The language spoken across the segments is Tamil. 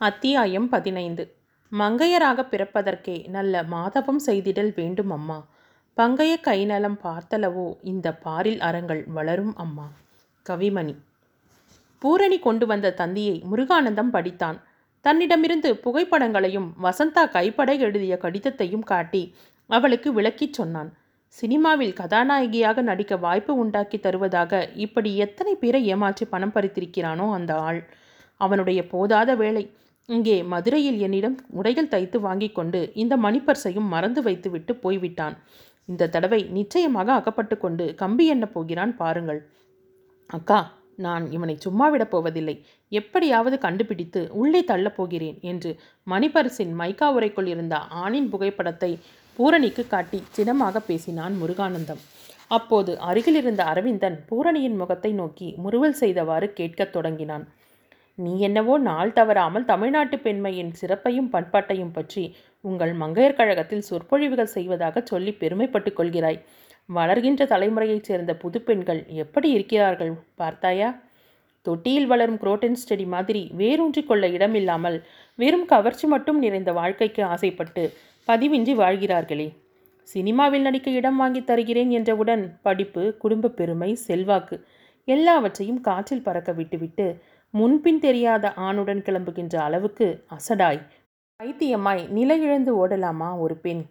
அத்தியாயம் பதினைந்து. மங்கையராக பிறப்பதற்கே நல்ல மாதவம் செய்திடல் வேண்டும் அம்மா. பங்கைய கைநலம் பார்த்தளவோ இந்த பாரில் அறங்கள் வளரும் அம்மா. கவிமணி. பூரணி கொண்டு வந்த தந்தியை முருகானந்தம் படித்தான். தன்னிடமிருந்து புகைப்படங்களையும் வசந்தா கைப்பட எழுதிய கடிதத்தையும் காட்டி அவளுக்கு விளக்கிச் சொன்னான். சினிமாவில் கதாநாயகியாக நடிக்க வாய்ப்பு உண்டாக்கி தருவதாக இப்படி எத்தனை பேரை ஏமாற்றி பணம் பறித்திருக்கிறானோ அந்த ஆள். அவனுடைய போதாத வேலை இங்கே மதுரையில் என்னிடம் உடைகள் தைத்து வாங்கி கொண்டு இந்த மணிப்பர்சையும் மறந்து வைத்துவிட்டு போய்விட்டான். இந்த தடவை நிச்சயமாக அகப்பட்டு கொண்டு கம்பி எண்ண போகிறான் பாருங்கள். அக்கா நான் இவனை சும்மா விடப் போவதில்லை. எப்படியாவது கண்டுபிடித்து உள்ளே தள்ளப் போகிறேன் என்று மணிப்பரிசின் மைக்கா உரைக்குள் இருந்த ஆணின் புகைப்படத்தை பூரணிக்கு காட்டி சினமாக பேசினான் முருகானந்தம். அப்போது அருகிலிருந்த அரவிந்தன் பூரணியின் முகத்தை நோக்கி முறுவல் செய்தவாறு கேட்கத் தொடங்கினான். நீ என்னவோ நாள் தவறாமல் தமிழ்நாட்டு பெண்மையின் சிறப்பையும் பண்பாட்டையும் பற்றி உங்கள் மங்கையர் கழகத்தில் சொற்பொழிவுகள் செய்வதாக சொல்லி பெருமைப்பட்டுக் கொள்கிறாய். வளர்கின்ற தலைமுறையைச் சேர்ந்த புது பெண்கள் எப்படி இருக்கிறார்கள் பார்த்தாயா? தொட்டியில் வளரும் குரோட்டன் ஸ்டெடி மாதிரி வேரூன்றி கொள்ள இடமில்லாமல் வெறும் கவர்ச்சி மட்டும் நிறைந்த வாழ்க்கைக்கு ஆசைப்பட்டு பதிவின்றி வாழ்கிறார்களே. சினிமாவில் நடிக்க இடம் வாங்கி தருகிறேன் என்றவுடன் படிப்பு குடும்ப பெருமை செல்வாக்கு எல்லாவற்றையும் காற்றில் பறக்க விட்டுவிட்டு முன்பின் தெரியாத ஆணுடன் கிளம்புகின்ற அளவுக்கு அசடாய். பைத்தியமாய் நிலையிழந்து ஓடலாமா ஒரு பெண்?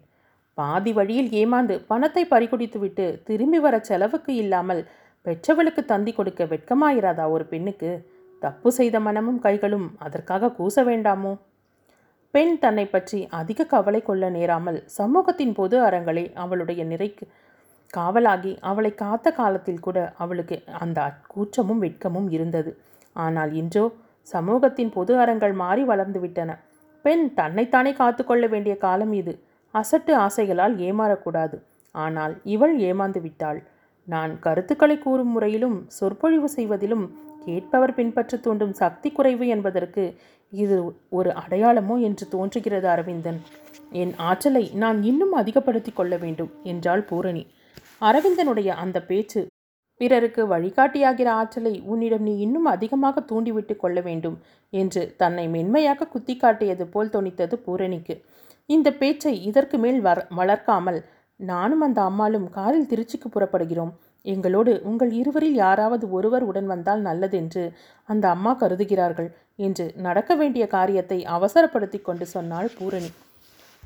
பாதி வழியில் ஏமாந்து பணத்தை பறிகுடித்துவிட்டு திரும்பி வர செலவுக்கு இல்லாமல் பெற்றவளுக்கு தந்தி கொடுக்க வெட்கமாயிராதா ஒரு பெண்ணுக்கு? தப்பு செய்த மனமும் கைகளும் அதற்காக கூச வேண்டாமோ? பெண் தன்னை பற்றி அதிக கவலை கொள்ள நேராமல் சமூகத்தின் பொது அறங்களை அவளுடைய நிறைக்கு காவலாகி அவளை காத்த காலத்தில் கூட அவளுக்கு அந்த கூச்சமும் வெட்கமும் இருந்தது. ஆனால் இன்றோ சமூகத்தின் பொது அறங்கள் மாறி வளர்ந்துவிட்டன. பெண் தன்னைத்தானே காத்துக்கொள்ள வேண்டிய காலம் இது. அசட்டு ஆசைகளால் ஏமாறக்கூடாது. ஆனால் இவள் ஏமாந்து விட்டாள். நான் கருத்துக்களை கூறும் முறையிலும் சொற்பொழிவு செய்வதிலும் கேட்பவர் பின்பற்ற தூண்டும் சக்தி குறைவு என்பதற்கு இது ஒரு அடையாளமோ என்று தோன்றுகிறது அரவிந்தன். என் ஆற்றலை நான் இன்னும் அதிகப்படுத்தி கொள்ள வேண்டும் என்றாள் பூரணி. அரவிந்தனுடைய அந்த பேச்சு பிறருக்கு வழிகாட்டியாகிற ஆற்றலை உன்னிடம் நீ இன்னும் அதிகமாக தூண்டிவிட்டு கொள்ள வேண்டும் என்று தன்னை மென்மையாக குத்தி காட்டியது போல் தொனித்தது பூரணிக்கு. இந்த பேச்சை இதற்கு மேல் வ வளர்க்காமல் நானும் அந்த அம்மாளும் காரில் திருச்சிக்கு புறப்படுகிறோம். எங்களோடு உங்கள் இருவரில் யாராவது ஒருவர் உடன் வந்தால் நல்லதென்று அந்த அம்மா கருதுகிறார்கள் என்று நடக்க வேண்டிய காரியத்தை அவசரப்படுத்தி கொண்டு சொன்னாள் பூரணி.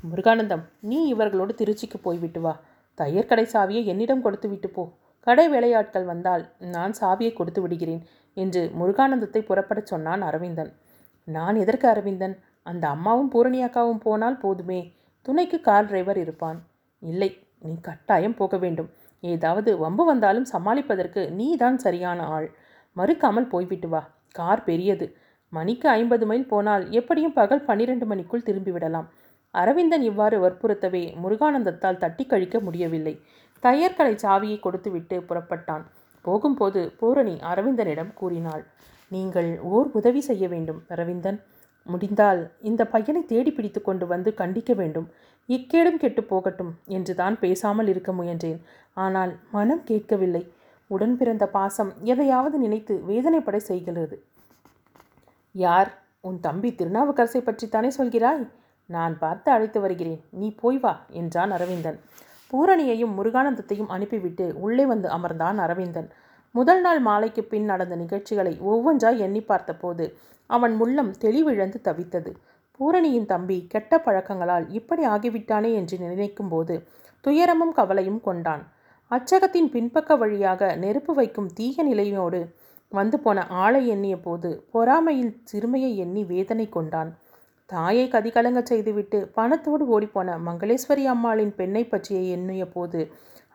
முருகானந்தம் நீ இவர்களோடு திருச்சிக்கு போய்விட்டு வா. தையர்கடை சாவியை என்னிடம் கொடுத்து விட்டு போ. கடை வேலையாட்கள் வந்தால் நான் சாவியை கொடுத்து விடுகிறேன் என்று முருகானந்தத்தை புறப்படச் சொன்னான் அரவிந்தன். நான் எதற்கு அரவிந்தன்? அந்த அம்மாவும் பூரணி அக்காவும் போனால் போதுமே. துணைக்கு கார் டிரைவர் இருப்பான். இல்லை நீ கட்டாயம் போக வேண்டும். ஏதாவது வம்பு வந்தாலும் சமாளிப்பதற்கு நீ தான் சரியான ஆள். மறுக்காமல் போய்விட்டு வா. கார் பெரியது. மணிக்கு ஐம்பது மைல் போனால் எப்படியும் பகல் பன்னிரண்டு மணிக்குள் திரும்பிவிடலாம். அரவிந்தன் இவ்வாறு வற்புறுத்தவே முருகானந்தத்தால் தட்டி கழிக்க முடியவில்லை. தையற்கடை சாவியை கொடுத்துவிட்டு புறப்பட்டான். போகும்போது பூரணி அரவிந்தனிடம் கூறினாள் நீங்கள் ஓர் உதவி செய்ய வேண்டும் அரவிந்தன். முடிந்தால் இந்த பையனை தேடி பிடித்து கொண்டு வந்து கண்டிக்க வேண்டும். இக்கேடும் கெட்டு போகட்டும் என்று தான் பேசாமல் இருக்க முயன்றேன். ஆனால் மனம் கேட்கவில்லை. உடன் பிறந்த பாசம் எதையாவது நினைத்து வேதனைப்பட செய்கிறது. யார்? உன் தம்பி திருநாவுக்கரசை பற்றித்தானே சொல்கிறாய்? நான் பார்த்து அழைத்து வருகிறேன். நீ போய் வா என்றான் அரவிந்தன். பூரணியையும் முருகானந்தத்தையும் அனுப்பிவிட்டு உள்ளே வந்து அமர்ந்தான் அரவிந்தன். முதல் நாள் மாலைக்கு பின் நடந்த நிகழ்ச்சிகளை ஒவ்வொன்றாய் எண்ணி பார்த்தபோது அவன் உள்ளம் தெளிவிழந்து தவித்தது. பூரணியின் தம்பி கெட்ட பழக்கங்களால் இப்படி ஆகிவிட்டானே என்று நினைக்கும்போது துயரமும் கவலையும் கொண்டான். அச்சகத்தின் பின்பக்க வழியாக நெருப்பு வைக்கும் தீய நிலையோடு வந்து போன ஆளை எண்ணிய போது பொறாமையில் சிறுமையை எண்ணி வேதனை கொண்டான். தாயை கதிகலங்க செய்துவிட்டு பணத்தோடு ஓடிப்போன மங்களேஸ்வரி அம்மாளின் பெண்ணை பற்றிய எண்ணிய போது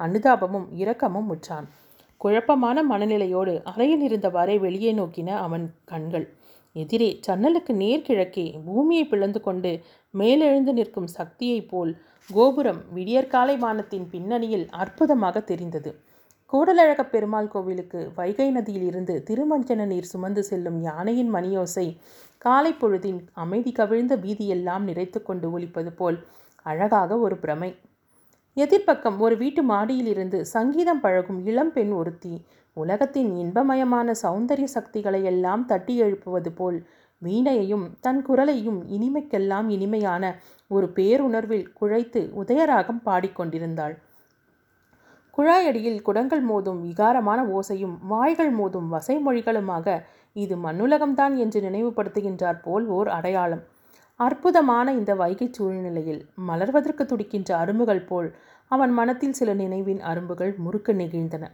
அனுதாபமும் இரக்கமும் முற்றான் குழப்பமான மனநிலையோடு அறையில் இருந்தவாறே வெளியே நோக்கின அவன் கண்கள். எதிரே ஜன்னலுக்கு நேர்கிழக்கே பூமியை பிளந்து கொண்டு மேலெழுந்து நிற்கும் சக்தியைப் போல் கோபுரம் விடியற்காலை வானத்தின் பின்னணியில் அற்புதமாக தெரிந்தது. கூடலழக பெருமாள் கோவிலுக்கு வைகை நதியில் இருந்து திருமஞ்சன நீர் சுமந்து செல்லும் யானையின் மணியோசை காலை பொழுதின் அமைதி கவிழ்ந்த வீதியெல்லாம் நிறைத்து கொண்டு ஒலிப்பது போல் அழகாக ஒரு பிரமை. எதிர்ப்பக்கம் ஒரு வீட்டு மாடியிலிருந்து சங்கீதம் பழகும் இளம்பெண் ஒருத்தி உலகத்தின் இன்பமயமான சௌந்தரிய சக்திகளை எல்லாம் தட்டி எழுப்புவது போல் வீணையையும் தன் குரலையும் இனிமைக்கெல்லாம் இனிமையான ஒரு பேருணர்வில் குழைத்து உதயராகம் பாடிக்கொண்டிருந்தாள். குழாயடியில் குடங்கள் மோதும் விகாரமான ஓசையும் வாய்கள் மோதும் வசைமொழிகளுமாக இது மண்ணுலகம்தான் என்று நினைவுபடுத்துகின்றார் போல் ஓர் அடையாளம். அற்புதமான இந்த வைகை சூழ்நிலையில் மலர்வதற்கு துடிக்கின்ற அரும்புகள் போல் அவன் மனத்தில் சில நினைவின் அரும்புகள் முறுக்கு நெகிழ்ந்தன.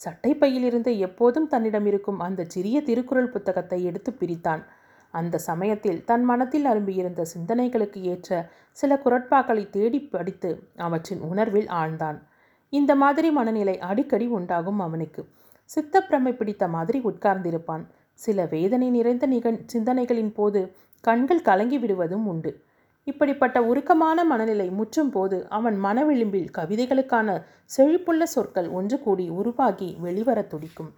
சட்டைப்பையிலிருந்து எப்போதும் தன்னிடம் இருக்கும் அந்த சிறிய திருக்குறள் புத்தகத்தை எடுத்து பிரித்தான். அந்த சமயத்தில் தன் மனத்தில் அரும்பியிருந்த சிந்தனைகளுக்கு ஏற்ற சில குரட்பாக்களை தேடி படித்து அவற்றின் உணர்வில் ஆழ்ந்தான். இந்த மாதிரி மனநிலை அடிக்கடி உண்டாகும் அவனுக்கு. சித்தப்பிரமை பிடித்த மாதிரி உட்கார்ந்திருப்பான். சில வேதனை நிறைந்த நிக சிந்தனைகளின் போது கண்கள் கலங்கி விடுவதும் உண்டு. இப்படிப்பட்ட உருக்கமான மனநிலை முற்றும் போது அவன் மனவிளிம்பில் கவிதைகளுக்கான செழிப்புள்ள சொற்கள் ஒன்று கூடி உருவாகி வெளிவரத் துடிக்கும்.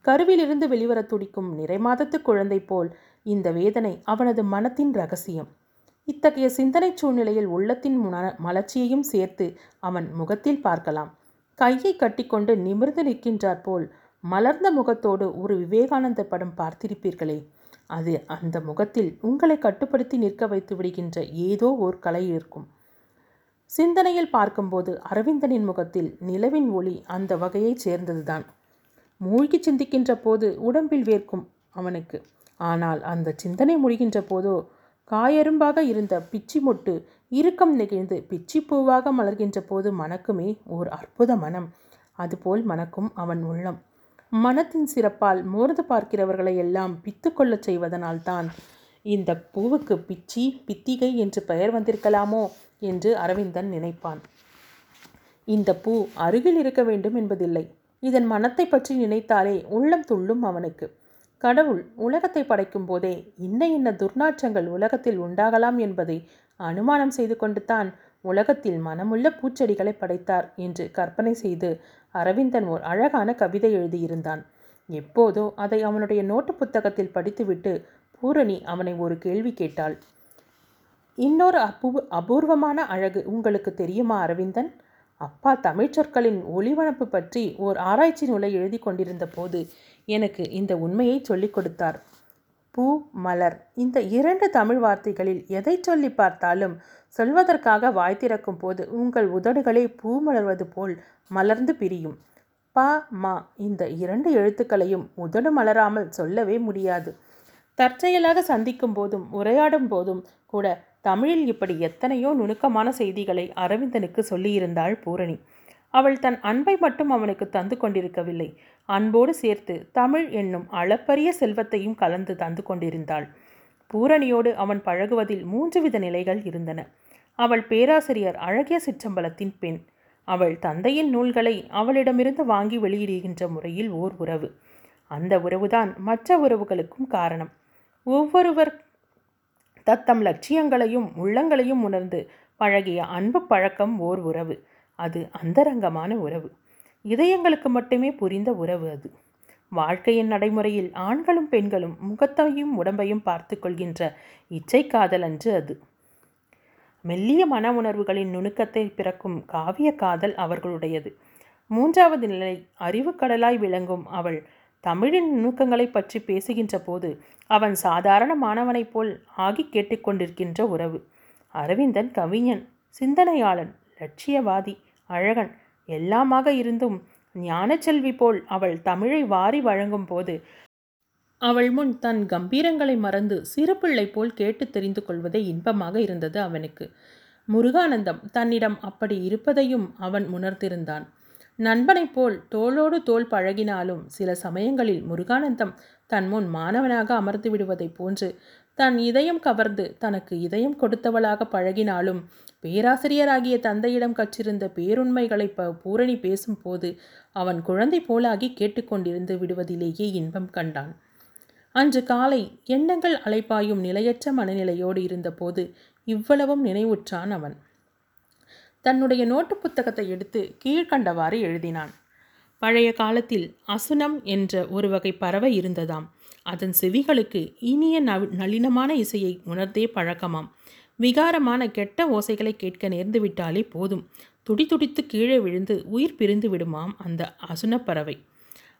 கருவிலிருந்து வெளிவரத் துடிக்கும் நிறைமாதத்து குழந்தை போல் இந்த வேதனை அவனது மனத்தின் ரகசியம். இத்தகைய சிந்தனை சூழ்நிலையில் உள்ளத்தின் மலர்ச்சியையும் சேர்த்து அவன் முகத்தில் பார்க்கலாம். கையை கட்டிக்கொண்டு நிமிர்ந்து நிற்கின்றார் போல் மலர்ந்த முகத்தோடு ஒரு விவேகானந்த படம் பார்த்திருப்பீர்களே. அது அந்த முகத்தில் உங்களை கட்டுப்படுத்தி நிற்க வைத்து விடுகின்ற ஏதோ ஓர் கலை இருக்கும். சிந்தனையில் பார்க்கும்போது அரவிந்தனின் முகத்தில் நிலவின் ஒளி அந்த வகையைச் சேர்ந்ததுதான். மூழ்கி சிந்திக்கின்ற போது உடம்பில் வேர்க்கும் அவனுக்கு. ஆனால் அந்த சிந்தனை முடிகின்ற போதோ காயரும்பாக இருந்த பிச்சி மொட்டு இறுக்கம் நெகிழ்ந்து பிச்சி பூவாக மலர்கின்ற போது மணக்குமே ஓர் அற்புத மனம். அதுபோல் மணக்கும் அவன் உள்ளம். மனத்தின் சிறப்பால் மோர்ந்து பார்க்கிறவர்களை எல்லாம் பித்து கொள்ளச் செய்வதனால்தான் இந்த பூவுக்கு பிச்சி பித்திகை என்று பெயர் வந்திருக்கலாமோ என்று அரவிந்தன் நினைப்பான். இந்த பூ அருகில் இருக்க வேண்டும் என்பதில்லை. இதன் மனத்தை பற்றி நினைத்தாலே உள்ளம் துள்ளும் அவனுக்கு. கடவுள் உலகத்தை படைக்கும் போதே இன்ன இன்ன துர்நாற்றங்கள் உலகத்தில் உண்டாகலாம் என்பதை அனுமானம் செய்து கொண்டு தான் உலகத்தில் மனமுள்ள பூச்செடிகளை படைத்தார் என்று கற்பனை செய்து அரவிந்தன் ஓர் அழகான கவிதை எழுதியிருந்தான். எப்போதோ அதை அவனுடைய நோட்டு புத்தகத்தில் படித்துவிட்டு பூரணி அவனை ஒரு கேள்வி கேட்டாள். இன்னொரு அபூ அபூர்வமான அழகு உங்களுக்கு தெரியுமா அரவிந்தன்? அப்பா தமிழ்ச் சொற்களின் ஒளிவனப்பு பற்றி ஓர் ஆராய்ச்சி நூலை எழுதி கொண்டிருந்த போது எனக்கு இந்த உண்மையை சொல்லிக் கொடுத்தார். பூ மலர். இந்த இரண்டு தமிழ் வார்த்தைகளில் எதை சொல்லி பார்த்தாலும் சொல்வதற்காக வாய் திறக்கும் போது உங்கள் உதடுகளே பூ மலர்வது போல் மலர்ந்து பிரியும். ப மா. இந்த இரண்டு எழுத்துக்களையும் உதடு மலராமல் சொல்லவே முடியாது. தற்செயலாக சந்திக்கும் போதும் உரையாடும் போதும் கூட தமிழில் இப்படி எத்தனையோ நுணுக்கமான செய்திகளை அரவிந்தனுக்கு சொல்லியிருந்தாள் பூரணி. அவள் தன் அன்பை மட்டும் அவனுக்கு தந்து கொண்டிருக்கவில்லை. அன்போடு சேர்த்து தமிழ் என்னும் அளப்பரிய செல்வத்தையும் கலந்து தந்து கொண்டிருந்தாள். பூரணியோடு அவன் பழகுவதில் மூன்று வித நிலைகள் இருந்தன. அவள் பேராசிரியர் அழகிய சிற்றம்பலத்தின் பெண். அவள் தந்தையின் நூல்களை அவளிடமிருந்து வாங்கி வெளியிடுகின்ற முறையில் ஓர் உறவு. அந்த உறவுதான் மற்ற உறவுகளுக்கும் காரணம். ஒவ்வொருவர் தத்தம் லட்சியங்களையும் உள்ளங்களையும் உணர்ந்து பழகிய அன்பு பழக்கம் ஓர் உறவு. அது அந்தரங்கமான உறவு. இதயங்களுக்கு மட்டுமே புரிந்த உறவு அது. வாழ்க்கையின் நடைமுறையில் ஆண்களும் பெண்களும் முகத்தையும் உடம்பையும் பார்த்து கொள்கின்ற இச்சை காதல் அன்று அது. மெல்லிய மன உணர்வுகளின் நுணுக்கத்தை பிறக்கும் காவிய காதல் அவர்களுடையது. மூன்றாவது நிலை அறிவுக்கடலாய் விளங்கும் அவள். தமிழின் நுணுக்கங்களை பற்றி பேசுகின்ற போது அவன் சாதாரண மாணவனைப் போல் ஆகி கேட்டுக்கொண்டிருக்கின்ற உறவு. அரவிந்தன் கவிஞன் சிந்தனையாளன் லட்சியவாதி அழகன் எல்லாமாக இருந்தும் ஞானச்செல்வி போல் அவள் தமிழை வாரி வழங்கும் போது அவள் முன் தன் கம்பீரங்களை மறந்து சிறுபிள்ளை போல் கேட்டு தெரிந்து கொள்வதே இன்பமாக இருந்தது அவனுக்கு. முருகானந்தம் தன்னிடம் அப்படி இருப்பதையும் அவன் உணர்ந்திருந்தான். நண்பனைப் போல் தோளோடு தோல் பழகினாலும் சில சமயங்களில் முருகானந்தம் தன் முன் மாணவனாக அமர்ந்து விடுவதைப் போன்று தன் இதயம் கவர்ந்து தனக்கு இதயம் கொடுத்தவளாக பழகினாலும் பேராசிரியராகிய தந்தையிடம் கற்றிருந்த பேருண்மைகளை ப பூரணி பேசும்போது அவன் குழந்தை போலாகி கேட்டுக்கொண்டிருந்து விடுவதிலேயே இன்பம் கண்டான். அன்று காலை எண்ணங்கள் அலைப்பாயும் நிலையற்ற மனநிலையோடு இருந்தபோது இவ்வளவும் நினைவுற்றான் அவன். தன்னுடைய நோட்டு புத்தகத்தை எடுத்து கீழ்கண்டவாறு எழுதினான். பழைய காலத்தில் அசுனம் என்ற ஒரு வகை பறவை இருந்ததாம். அதன் செவிகளுக்கு இனிய நவ நளினமான இசையை உணர்ந்தே பழக்கமாம். விகாரமான கெட்ட ஓசைகளை கேட்க நேர்ந்து விட்டாலே போதும். துடி துடித்து கீழே விழுந்து உயிர் பிரிந்து விடுமாம் அந்த அசுனப்பறவை.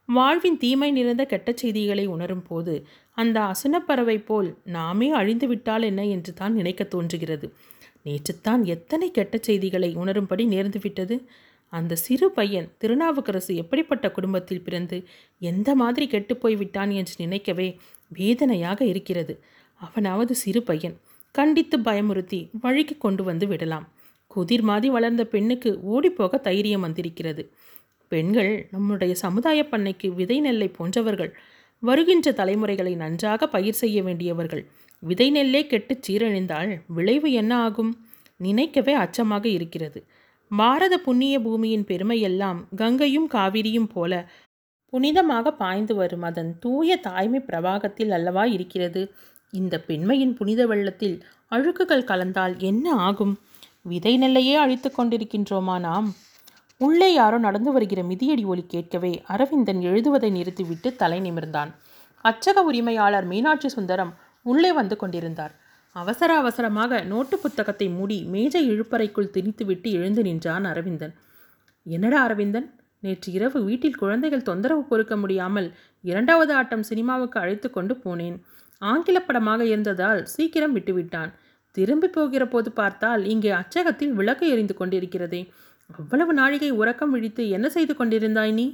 வாழ்வின் தீமை நிறைந்த கெட்ட செய்திகளை உணரும் போது அந்த அசுனப்பறவை போல் நாமே அழிந்து விட்டால் என்ன என்று தான் நினைக்க தோன்றுகிறது. நேற்றுத்தான் எத்தனை கெட்ட செய்திகளை உணரும்படி நேர்ந்துவிட்டது அந்த சிறு பையன் திருநாவுக்கரசு எப்படிப்பட்ட குடும்பத்தில் பிறந்து எந்த மாதிரி கெட்டுப்போய் விட்டான் என்று நினைக்கவே வேதனையாக இருக்கிறது. அவனாவது சிறு பையன். கண்டித்து பயமுறுத்தி வழிக்கு கொண்டு வந்து விடலாம். குதிர் மாதி வளர்ந்த பெண்ணுக்கு ஓடிப்போக தைரியம் வந்திருக்கிறது. பெண்கள் நம்முடைய சமுதாய பண்ணைக்கு விதை நெல்லை போன்றவர்கள். வருகின்ற தலைமுறைகளை நன்றாக பயிர் செய்ய வேண்டியவர்கள். விதை நெல்லே கெட்டுச் சீரழிந்தால் விளைவு என்ன ஆகும்? நினைக்கவே அச்சமாக இருக்கிறது. பாரத புண்ணிய பூமியின் பெருமையெல்லாம் கங்கையும் காவிரியும் போல புனிதமாக பாய்ந்து வரும் அதன் தூய தாய்மை பிரவாகத்தில் அல்லவா இருக்கிறது? இந்த பெண்மையின் புனித வெள்ளத்தில் அழுக்குகள் கலந்தால் என்ன ஆகும்? விதை நெல்லையே அழித்து கொண்டிருக்கின்றோமா நாம்? உள்ளே யாரோ நடந்து வருகிற மிதியடி ஒலி கேட்கவே அரவிந்தன் எழுதுவதை நிறுத்திவிட்டு தலை நிமிர்ந்தான். அச்சக உரிமையாளர் மீனாட்சி சுந்தரம் உள்ளே வந்து கொண்டிருந்தார். அவசர அவசரமாக நோட்டு புத்தகத்தை மூடி மேஜை இழுப்பறைக்குள் திணித்துவிட்டு எழுந்து நின்றான் அரவிந்தன். என்னடா அரவிந்தன்? நேற்று இரவு வீட்டில் குழந்தைகள் தொந்தரவு பொறுக்க முடியாமல் இரண்டாவது ஆட்டம் சினிமாவுக்கு அழைத்து கொண்டு போனேன். ஆங்கில படமாக இருந்ததால் சீக்கிரம் விட்டுவிட்டான். திரும்பி போகிற போது பார்த்தால் இங்கே அச்சகத்தில் விளக்கு எரிந்து கொண்டிருக்கிறதே. அவ்வளவு நாழிகை உறக்கம் விழித்து என்ன செய்து கொண்டிருந்தாய் நீ?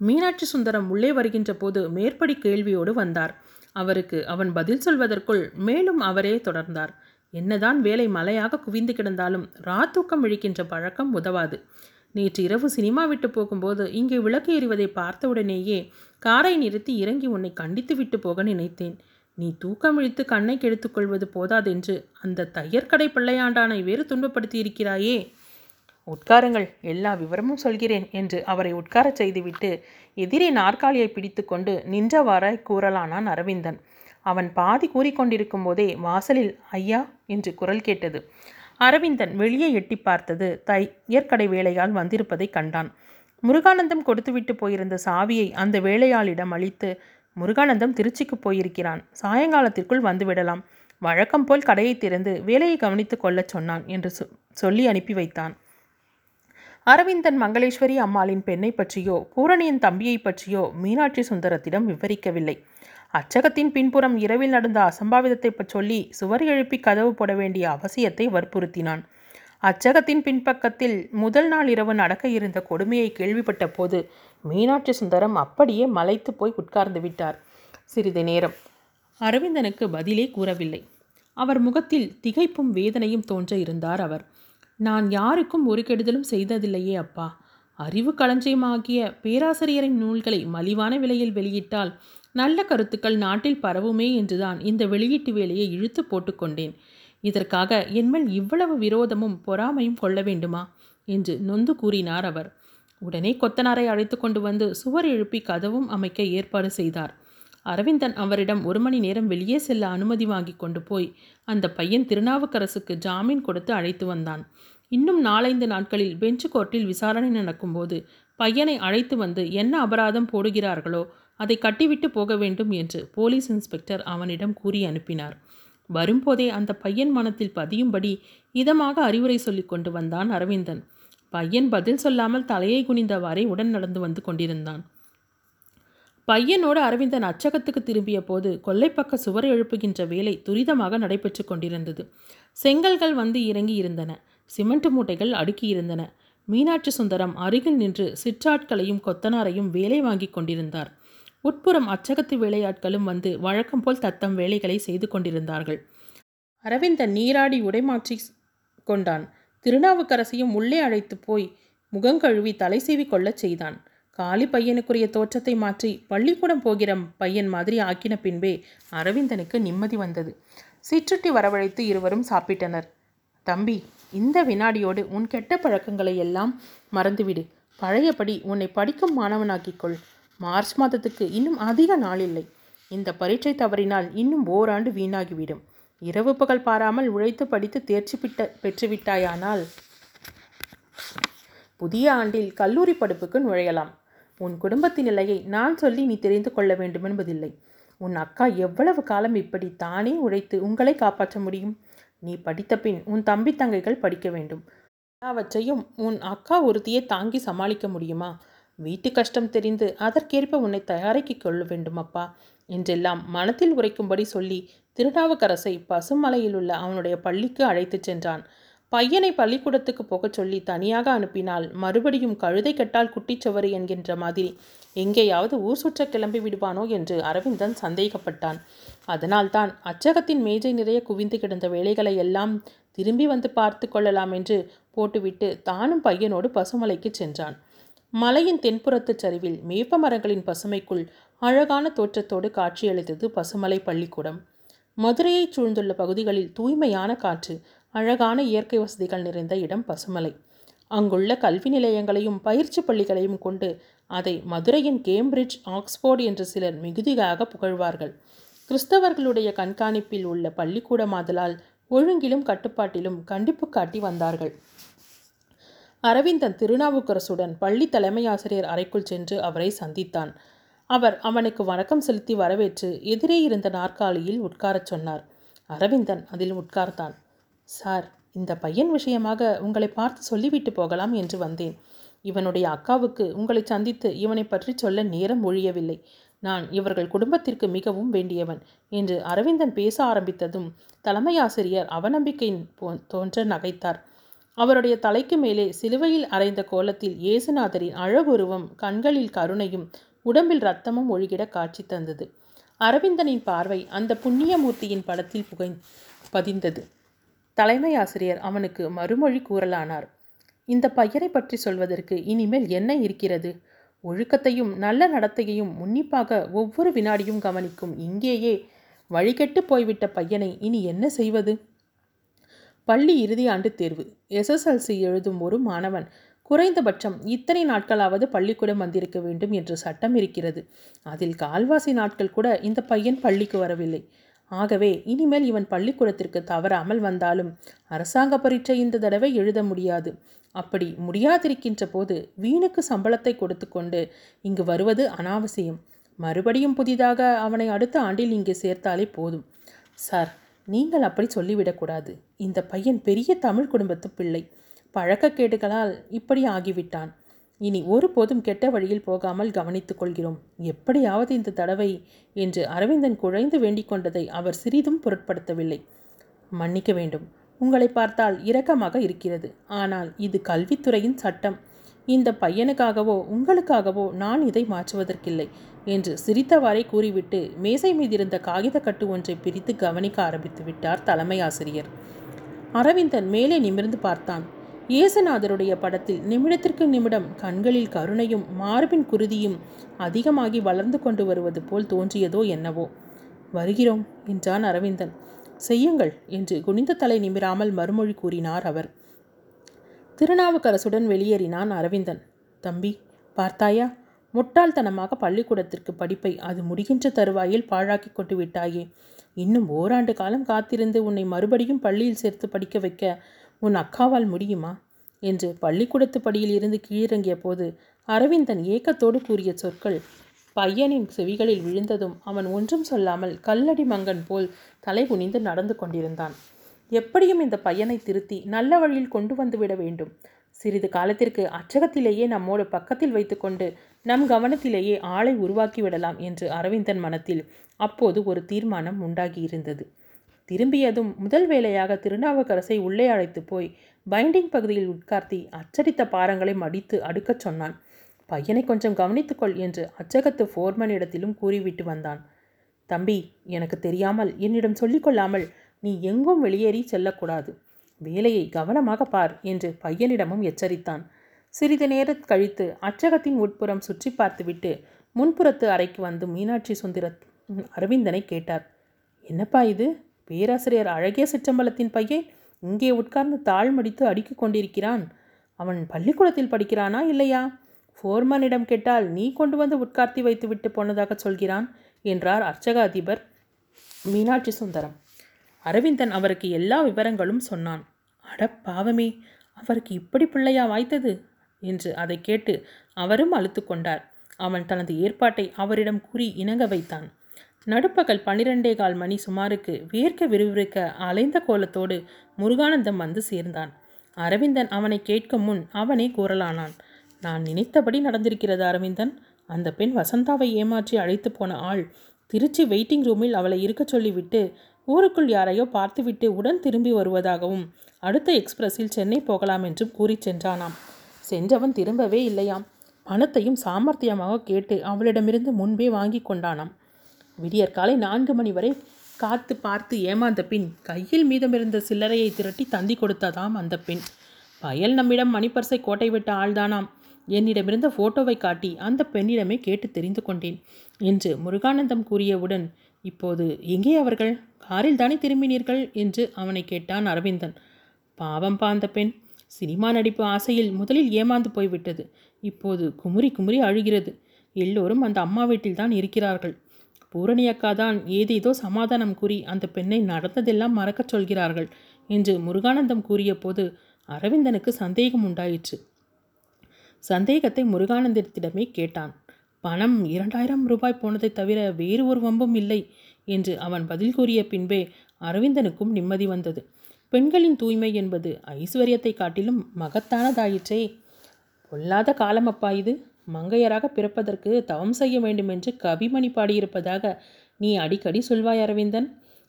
மீனாட்சி சுந்தரம் உள்ளே வருகின்ற போது மேற்படி கேள்வியோடு வந்தார். அவருக்கு அவன் பதில் சொல்வதற்குள் மேலும் அவரே தொடர்ந்தார். என்னதான் வேலை மலையாக குவிந்து கிடந்தாலும் ராத்தூக்கம் விழிக்கின்ற பழக்கம் உதவாது. நேற்று இரவு சினிமா விட்டு போகும்போது இங்கே விளக்கு எறிவதை பார்த்தவுடனேயே காரை நிறுத்தி இறங்கி உன்னை கண்டித்து விட்டு போக நினைத்தேன். நீ தூக்கம் இழித்து கண்ணை கெடுத்துக்கொள்வது போதாதென்று அந்த தையற்கடை பிள்ளையாண்டானை வேறு துன்பப்படுத்தி இருக்கிறாயே உட்காருங்கள் எல்லா விவரமும் சொல்கிறேன் என்று அவரை உட்காரச் செய்துவிட்டு எதிரே நாற்காலியை பிடித்து கொண்டு நின்றவாறாய் கூறலானான் அரவிந்தன். அவன் பாதி கூறிக்கொண்டிருக்கும் போதே வாசலில் ஐயா என்று குரல் கேட்டது. அரவிந்தன் வெளியே எட்டி பார்த்தது தையற்கடை வேலையால் வந்திருப்பதை கண்டான். முருகானந்தம் கொடுத்துவிட்டு போயிருந்த சாவியை அந்த வேலையாளிடம் அளித்து முருகானந்தம் திருச்சிக்கு போயிருக்கிறான் சாயங்காலத்திற்குள் வந்துவிடலாம் வழக்கம் போல் கடையை திறந்து வேலையை கவனித்து கொள்ளச் சொன்னான் என்று சொல்லி அனுப்பி வைத்தான். அரவிந்தன் மங்களேஸ்வரி அம்மாளின் பெண்ணை பற்றியோ பூரணியின் தம்பியை பற்றியோ மீனாட்சி சுந்தரத்திடம் விவரிக்கவில்லை. அச்சகத்தின் பின்புறம் இரவில் நடந்த அசம்பாவிதத்தை சொல்லி சுவர் எழுப்பி கதவு போட வேண்டிய அவசியத்தை வற்புறுத்தினான். அச்சகத்தின் பின்பக்கத்தில் முதல் நாள் இரவு நடக்க இருந்த கொடுமையை கேள்விப்பட்ட போது மீனாட்சி சுந்தரம் அப்படியே மலைத்து போய் உட்கார்ந்து விட்டார். சிறிது நேரம் அரவிந்தனுக்கு பதிலே கூறவில்லை. அவர் முகத்தில் திகைப்பும் வேதனையும் தோன்ற இருந்தார் அவர். நான் யாருக்கும் ஒரு கெடுதலும் செய்ததில்லையே அப்பா. அறிவு களஞ்சியமாகிய பேராசிரியரின் நூல்களை மலிவான விலையில் வெளியிட்டால் நல்ல கருத்துக்கள் நாட்டில் பரவுமே என்றுதான் இந்த வெளியீட்டு வேலையை இழுத்து போட்டுக்கொண்டேன் இதற்காக என்மேல் இவ்வளவு விரோதமும் பொறாமையும் கொள்ள வேண்டுமா? என்று நொந்து கூறினார் அவர். உடனே கொத்தனாரை அழைத்து கொண்டு வந்து சுவர் எழுப்பி கதவும் அமைக்க ஏற்பாடு செய்தார். அரவிந்தன் அவரிடம் ஒரு மணி நேரம் வெளியே செல்ல அனுமதி வாங்கி கொண்டு போய் அந்த பையன் திருநாவுக்கரசுக்கு ஜாமீன் கொடுத்து அழைத்து வந்தான். இன்னும் நாலைந்து நாட்களில் பெஞ்சு கோர்ட்டில் விசாரணை நடக்கும்போது பையனை அழைத்து வந்து என்ன அபராதம் போடுகிறார்களோ அதை கட்டிவிட்டு போக வேண்டும் என்று போலீஸ் இன்ஸ்பெக்டர் அவனிடம் கூறி அனுப்பினார். வரும்போதே அந்த பையன் மனத்தில் பதியும்படி இதமாக அறிவுரை சொல்லி கொண்டு வந்தான் அரவிந்தன். பையன் பதில் சொல்லாமல் தலையை குனிந்தவாறே உடன் நடந்து வந்து கொண்டிருந்தான். பையனோடு அரவிந்தன் அச்சகத்துக்கு திரும்பிய போது கொல்லைப்பக்க சுவர் எழுப்புகின்ற வேலை துரிதமாக நடைபெற்று கொண்டிருந்தது. செங்கல்கள் வந்து இறங்கி இருந்தன. சிமெண்ட் மூட்டைகள் அடுக்கி இருந்தன. மீனாட்சி சுந்தரம் அருகில் நின்று சிற்றாட்களையும் கொத்தனாரையும் வேலை வாங்கி கொண்டிருந்தார். உட்புறம் அச்சகத்து வேலையாட்களும் வந்து வழக்கம் போல் தத்தம் வேலைகளை செய்து கொண்டிருந்தார்கள். அரவிந்தன் நீராடி உடைமாற்றி கொண்டான். திருநாவுக்கரசையும் உள்ளே அழைத்து போய் முகங்கழுவி தலை கொள்ளச் செய்தான். காலி பையனுக்குரிய தோற்றத்தை மாற்றி பள்ளிக்கூடம் போகிற பையன் மாதிரி ஆக்கின பின்பே அரவிந்தனுக்கு நிம்மதி வந்தது. சிற்றுட்டி வரவழைத்து இருவரும் சாப்பிட்டனர். தம்பி இந்த வினாடியோடு உன் கெட்ட பழக்கங்களை எல்லாம் மறந்துவிடு. பழையபடி உன்னை படிக்கும் மாணவனாக்கிக்கொள். மார்ச் மாதத்துக்கு இன்னும் அதிக நாள் இல்லை. இந்த பரீட்சை தவறினால் இன்னும் ஓராண்டு வீணாகிவிடும். இரவு பகல் பாராமல் உழைத்து படித்து தேர்ச்சி பிட்ட பெற்றுவிட்டாயானால்? புதிய ஆண்டில் கல்லூரி படிப்புக்கு நுழையலாம். உன் குடும்பத்தின் நிலையை நான் சொல்லி நீ தெரிந்து கொள்ள வேண்டுமென்பதில்லை உன் அக்கா எவ்வளவு காலம் இப்படி தானே உழைத்து உங்களை காப்பாற்ற முடியும்? நீ படித்த பின் உன் தம்பி தங்கைகள் படிக்க வேண்டும். எல்லாவற்றையும் உன் அக்கா ஒருத்தியே தாங்கி சமாளிக்க முடியுமா? வீட்டு கஷ்டம் தெரிந்து அதற்கேற்ப உன்னை தயாரிக்கிக் கொள்ள வேண்டும் அப்பா என்றெல்லாம் மனத்தில் உரைக்கும்படி சொல்லி திருநாவுக்கரசை பசுமலையில் உள்ள அவனுடைய பள்ளிக்கு அழைத்துச் சென்றான். பையனை பள்ளிக்கூடத்துக்கு போகச் சொல்லி தனியாக அனுப்பினால் மறுபடியும் கழுதை கெட்டால் குட்டிச்சவறு என்கின்ற மாதிரி. எங்கேயாவது ஊர் சுற்ற கிளம்பி விடுவானோ என்று அரவிந்தன் சந்தேகப்பட்டான். அதனால்தான் அச்சகத்தின் மேஜை நிறைய குவிந்து கிடந்த வேலைகளை எல்லாம் திரும்பி வந்து பார்த்து கொள்ளலாம் என்று போட்டுவிட்டு தானும் பையனோடு பசுமலைக்கு சென்றான். மலையின் தென்புறத்து சரிவில் மேப்ப மரங்களின் பசுமைக்குள் அழகான தோற்றத்தோடு காட்சியளித்தது பசுமலை பள்ளிக்கூடம். மதுரையைச் சூழ்ந்துள்ள பகுதிகளில் தூய்மையான காற்று அழகான இயற்கை வசதிகள் நிறைந்த இடம் பசுமலை. அங்குள்ள கல்வி நிலையங்களையும் பயிற்சி பள்ளிகளையும் கொண்டு அதை மதுரையின் கேம்பிரிட்ஜ் ஆக்ஸ்போர்டு என்று சிலர் மிகுதியாக புகழ்வார்கள். கிறிஸ்தவர்களுடைய கண்காணிப்பில் உள்ள பள்ளிக்கூடமாதலால் ஒழுங்கிலும் கட்டுப்பாட்டிலும் கண்டிப்பு காட்டி வந்தார்கள். அரவிந்தன் திருநாவுக்கரசுடன் பள்ளி தலைமை ஆசிரியர் அறைக்குள் சென்று அவரை சந்தித்தான். அவர் அவனுக்கு வணக்கம் செலுத்தி வரவேற்று எதிரே இருந்த நாற்காலியில் உட்காரச் சொன்னார். அரவிந்தன் அதில் உட்கார்ந்தான். சார் இந்த பையன் விஷயமாக உங்களை பார்த்து சொல்லிவிட்டு போகலாம் என்று வந்தேன். இவனுடைய அக்காவுக்கு உங்களை சந்தித்து இவனை பற்றி சொல்ல நேரம் ஒழியவில்லை. நான் இவர்கள் குடும்பத்திற்கு மிகவும் வேண்டியவன் என்று அரவிந்தன் பேச ஆரம்பித்ததும் தலைமை ஆசிரியர் அவநம்பிக்கையின் தோன்ற நகைத்தார். அவருடைய தலைக்கு மேலே சிலுவையில் அறைந்த கோலத்தில் இயேசுநாதரின் அழகுருவம் கண்களில் கருணையும் உடம்பில் ரத்தமும் ஒழுகிட காட்சி தந்தது. அரவிந்தனின் பார்வை அந்த புண்ணியமூர்த்தியின் படத்தில் புகை பதிந்தது. தலைமை ஆசிரியர் அவனுக்கு மறுமொழி கூறலானார். இந்த பையனை பற்றி சொல்வதற்கு இனிமேல் என்ன இருக்கிறது? ஒழுக்கத்தையும் நல்ல நடத்தையையும் உன்னிப்பாக ஒவ்வொரு வினாடியும் கவனிக்கும் இங்கேயே வழிகெட்டு போய்விட்ட பையனை இனி என்ன செய்வது? பள்ளி இறுதி ஆண்டு தேர்வு. எஸ்எஸ்எல்சி எழுதும் ஒரு மாணவன் குறைந்தபட்சம் இத்தனை நாட்களாவது பள்ளிக்கூடம் வந்திருக்க வேண்டும் என்று சட்டம் இருக்கிறது. அதில் கால்வாசி நாட்கள் கூட இந்த பையன் பள்ளிக்கு வரவில்லை. ஆகவே இனிமேல் இவன் பள்ளிக்கூடத்திற்கு தவறாமல் வந்தாலும் அரசாங்க பரீட்சை இந்த தடவை எழுத முடியாது. அப்படி முடியாதிருக்கின்ற போது வீணுக்கு சம்பளத்தை கொடுத்து கொண்டு இங்கு வருவது அனாவசியம். மறுபடியும் புதிதாக அவனை அடுத்த ஆண்டில் இங்கே சேர்த்தாலே போதும். சார் நீங்கள் அப்படி சொல்லிவிடக்கூடாது. இந்த பையன் பெரிய தமிழ் குடும்பத்து பிள்ளை. பழக்கக்கேடுகளால் இப்படி ஆகிவிட்டான். இனி ஒருபோதும் கெட்ட வழியில் போகாமல் கவனித்துக் கொள்கிறோம். எப்படியாவது இந்த தடவை என்று அரவிந்தன் குழைந்து வேண்டிக் கொண்டதை அவர் சிறிதும் பொருட்படுத்தவில்லை. மன்னிக்க வேண்டும். உங்களை பார்த்தால் இரக்கமாக இருக்கிறது. ஆனால் இது கல்வித்துறையின் சட்டம். இந்த பையனுக்காகவோ உங்களுக்காகவோ நான் இதை மாற்றுவதற்கில்லை என்று சிரித்தவாறே கூறிவிட்டு மேசை மீதிருந்த காகிதக்கட்டு ஒன்றை பிரித்து கவனிக்க ஆரம்பித்து விட்டார் தலைமை ஆசிரியர். அரவிந்தன் மேலே நிமிர்ந்து பார்த்தான். இயேசுநாதருடைய படத்தில் நிமிடத்திற்கு நிமிடம் கண்களில் கருணையும் மார்பின் குருதியும் அதிகமாகி வளர்ந்து கொண்டு வருவது போல் தோன்றியதோ என்னவோ. வருகிறோம் என்றான் அரவிந்தன். செய்யுங்கள் என்று குனிந்த தலை நிமிராமல் மறுமொழி கூறினார் அவர். திருநாவுக்கரசுடன் வெளியேறினான் அரவிந்தன். தம்பி பார்த்தாயா? முட்டாள்தனமாக பள்ளிக்கூடத்திற்கு படிப்பை அது முடிகின்ற தருவாயில் பாழாக்கி கொண்டு விட்டாயே இன்னும் ஓராண்டு காலம் காத்திருந்து உன்னை மறுபடியும் பள்ளியில் சேர்த்து படிக்க வைக்க உன் அக்காவால் முடியுமா? என்று பள்ளிக்கூடத்து படியில் இருந்து கீழிறங்கிய போது அரவிந்தன் ஏக்கத்தோடு கூறிய சொற்கள் பையனின் செவிகளில் விழுந்ததும் அவன் ஒன்றும் சொல்லாமல் கல்லடி மங்கன் போல் தலை குனிந்து நடந்து கொண்டிருந்தான். எப்படியும் இந்த பையனை திருத்தி நல்ல வழியில் கொண்டு வந்துவிட வேண்டும். சிறிது காலத்திற்கு அச்சகத்திலேயே நம்மோடு பக்கத்தில் வைத்துக்கொண்டு நம் கவனத்திலேயே ஆளை உருவாக்கிவிடலாம் என்று அரவிந்தன் மனத்தில் அப்போது ஒரு தீர்மானம் உண்டாகியிருந்தது. திரும்பியதும் முதல் வேலையாக திருநாவுக்கரசை உள்ளே அழைத்து போய் பைண்டிங் பகுதியில் உட்கார்த்தி அச்சடித்த பாரங்களை மடித்து அடுக்கச் சொன்னான். பையனை கொஞ்சம் கவனித்துக்கொள் என்று அச்சகத்து ஃபோர்மனிடத்திலும் கூறிவிட்டு வந்தான். தம்பி எனக்கு தெரியாமல் என்னிடம் சொல்லிக்கொள்ளாமல் நீ எங்கும் வெளியேறி செல்லக்கூடாது. வேலையை கவனமாக பார் என்று பையனிடமும் எச்சரித்தான். சிறிது நேரம் கழித்து அச்சகத்தின் உட்புறம் சுற்றி பார்த்துவிட்டு முன்புறத்து அறைக்கு வந்து மீனாட்சி சுந்தர அரவிந்தனை கேட்டார். என்னப்பா இது? பேராசிரியர் அழகிய சிற்றம்பலத்தின் பையன் இங்கே உட்கார்ந்து தாழ் மடித்து அடுக்கிக் கொண்டிருக்கிறான். அவன் பள்ளிக்கூடத்தில் படிக்கிறானா இல்லையா? ஃபோர்மனிடம் கேட்டால் நீ கொண்டு வந்து உட்கார்த்தி வைத்து விட்டு போனதாக சொல்கிறான் என்றார் அர்ச்சக அதிபர் மீனாட்சி சுந்தரம். அரவிந்தன் அவருக்கு எல்லா விவரங்களும் சொன்னான். அட பாவமே அவருக்கு இப்படி பிள்ளையா வாய்த்தது? என்று அதை கேட்டு அவரும் அழுத்து கொண்டார். அவன் தனது ஏற்பாட்டை அவரிடம் கூறி இணங்க வைத்தான். நடுப்பகல் பனிரெண்டே கால் மணி சுமாருக்கு வியர்க்க விறுவிறுக்க அலைந்த கோலத்தோடு முருகானந்தம் வந்து சேர்ந்தான். அரவிந்தன் அவனை கேட்கும் முன் அவனே கூறலானான் நான் நினைத்தபடி நடந்திருக்கிறது அரவிந்தன். அந்த பெண் வசந்தாவை ஏமாற்றி அழைத்து போன ஆள் திருச்சி வெயிட்டிங் ரூமில் அவளை இருக்கச் சொல்லிவிட்டு ஊருக்குள் யாரையோ பார்த்துவிட்டு உடன் திரும்பி வருவதாகவும் அடுத்த எக்ஸ்பிரஸில் சென்னை போகலாம் என்றும் கூறிச் சென்றானாம். சென்றவன் திரும்பவே இல்லையாம். பணத்தையும் சாமர்த்தியமாக கேட்டு அவளிடமிருந்து முன்பே வாங்கி கொண்டானாம். விடியற்காலை நான்கு மணி வரை காத்து பார்த்து ஏமாந்த பின் கையில் மீதமிருந்த சில்லறையை திரட்டி தந்தி கொடுத்ததாம் அந்த பெண். பயல் நம்மிடம் மணிப்பர்சை கோட்டை விட்ட ஆள்தானாம். என்னிடமிருந்த போட்டோவை காட்டி அந்த பெண்ணிடமே கேட்டு தெரிந்து கொண்டேன் என்று முருகானந்தம் கூறியவுடன் இப்போது எங்கே அவர்கள்? காரில் தானே திரும்பினீர்கள்? என்று அவனை கேட்டான் அரவிந்தன். பாவம் பாந்த பெண். சினிமா நடிப்பு ஆசையில் முதலில் ஏமாந்து போய்விட்டது. இப்போது குமுறி குமுறி அழுகிறது. எல்லோரும் அந்த அம்மா வீட்டில்தான் இருக்கிறார்கள். பூரணி அக்கா தான் ஏதேதோ சமாதானம் கூறி அந்த பெண்ணை நடந்ததெல்லாம் மறக்கச் சொல்கிறார்கள் என்று முருகானந்தம் கூறிய போது அரவிந்தனுக்கு சந்தேகம் உண்டாயிற்று. சந்தேகத்தை முருகானந்தத்திடமே கேட்டான். பணம் இரண்டாயிரம் ரூபாய் போனதை தவிர வேறு ஒரு வம்பும் இல்லை என்று அவன் பதில் கூறிய பின்பே அரவிந்தனுக்கும் நிம்மதி வந்தது. பெண்களின் தூய்மை என்பது ஐஸ்வர்யத்தை காட்டிலும் மகத்தானதாயிற்றே. பொல்லாத காலமப்பா இது. மங்கையராக பிறப்பதற்கு தவம் செய்ய வேண்டுமென்று கவிமணி பாடியிருப்பதாக நீ அடிக்கடி சொல்வாய் அரவிந்தன்.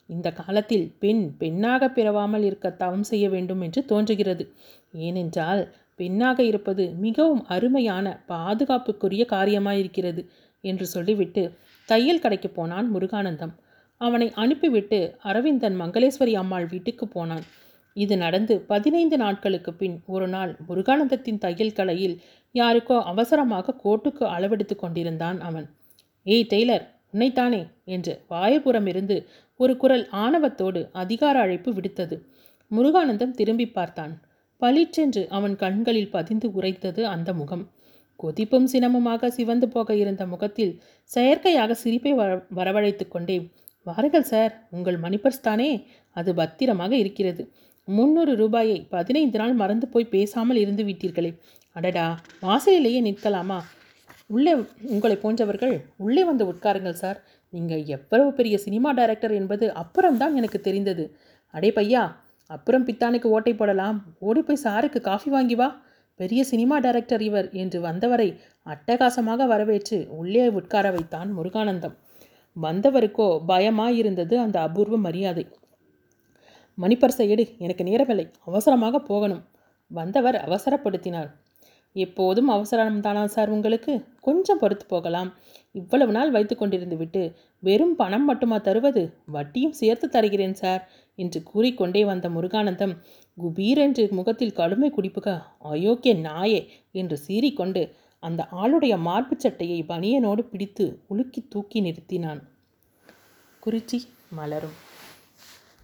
இந்த காலத்தில் பெண் பெண்ணாக பிறவாமல் இருக்க தவம் செய்ய வேண்டும் என்று தோன்றுகிறது. ஏனென்றால் பெண்ணாக இருப்பது மிகவும் அருமையான பாதுகாப்புக்குரிய காரியமாயிருக்கிறது என்று சொல்லிவிட்டு தையல் கடைக்கு போனான் முருகானந்தம். அவனை அனுப்பிவிட்டு அரவிந்தன் மங்களேஸ்வரி அம்மாள் வீட்டுக்கு போனான். இது நடந்து பதினைந்து நாட்களுக்கு பின் ஒரு நாள் முருகானந்தத்தின் தையல் கலையில் யாருக்கோ அவசரமாக கோட்டுக்கு அளவெடுத்து கொண்டிருந்தான் அவன். ஏய் டெய்லர் உன்னைத்தானே? என்று வாயபுறம் இருந்து ஒரு குரல் ஆணவத்தோடு அதிகார அழைப்பு விடுத்தது. முருகானந்தம் திரும்பி பார்த்தான். பளிச்சென்று அவன் கண்களில் பதிந்து உரைத்தது அந்த முகம். கொதிப்பும் சினமுமாக சிவந்து போக இருந்த முகத்தில் செயற்கையாக சிரிப்பை வர வரவழைத்து கொண்டே வாருங்கள் சார் உங்கள் மணிப்பர்ஸ் தானே? அது பத்திரமாக இருக்கிறது. முந்நூறு ரூபாயை பதினைந்து நாள் மறந்து போய் பேசாமல் இருந்து விட்டீர்களே. அடடா வாசலிலேயே நிற்கலாமா? உள்ளே உங்களை போன்றவர்கள் உள்ளே வந்து உட்காருங்கள் சார். நீங்கள் எவ்வளவு பெரிய சினிமா டைரக்டர் என்பது அப்புறம்தான் எனக்கு தெரிந்தது. அடே பையா அப்புறம் பித்தானுக்கு ஓட்டை போடலாம். ஓடி போய் சாருக்கு காஃபி வாங்கி வா. பெரிய சினிமா டைரக்டர் இவர் என்று வந்தவரை அட்டகாசமாக வரவேற்று உள்ளே உட்கார வைத்தான் முருகானந்தம். வந்தவருக்கோ பயமாயிருந்தது அந்த அபூர்வ மரியாதை. மணிப்பரிசை எடு எனக்கு நேரமில்லை அவசரமாக போகணும். வந்தவர் அவசரப்படுத்தினார். எப்போதும் அவசரம் தானா சார் உங்களுக்கு? கொஞ்சம் பொறுத்து போகலாம். இவ்வளவு நாள் வைத்து கொண்டிருந்து விட்டு வெறும் பணம் மட்டுமா தருவது? வட்டியும் சேர்த்து தருகிறேன் சார் என்று கூறிக்கொண்டே வந்த முருகானந்தம் குபீரென்று முகத்தில் கடுமை குடிப்புக அயோக்கிய நாயே என்று சீறிக்கொண்டு அந்த ஆளுடைய மார்புச் சட்டையை பனியனோடு பிடித்து உலுக்கி தூக்கி நிறுத்தினான். குறிச்சி மலரும்.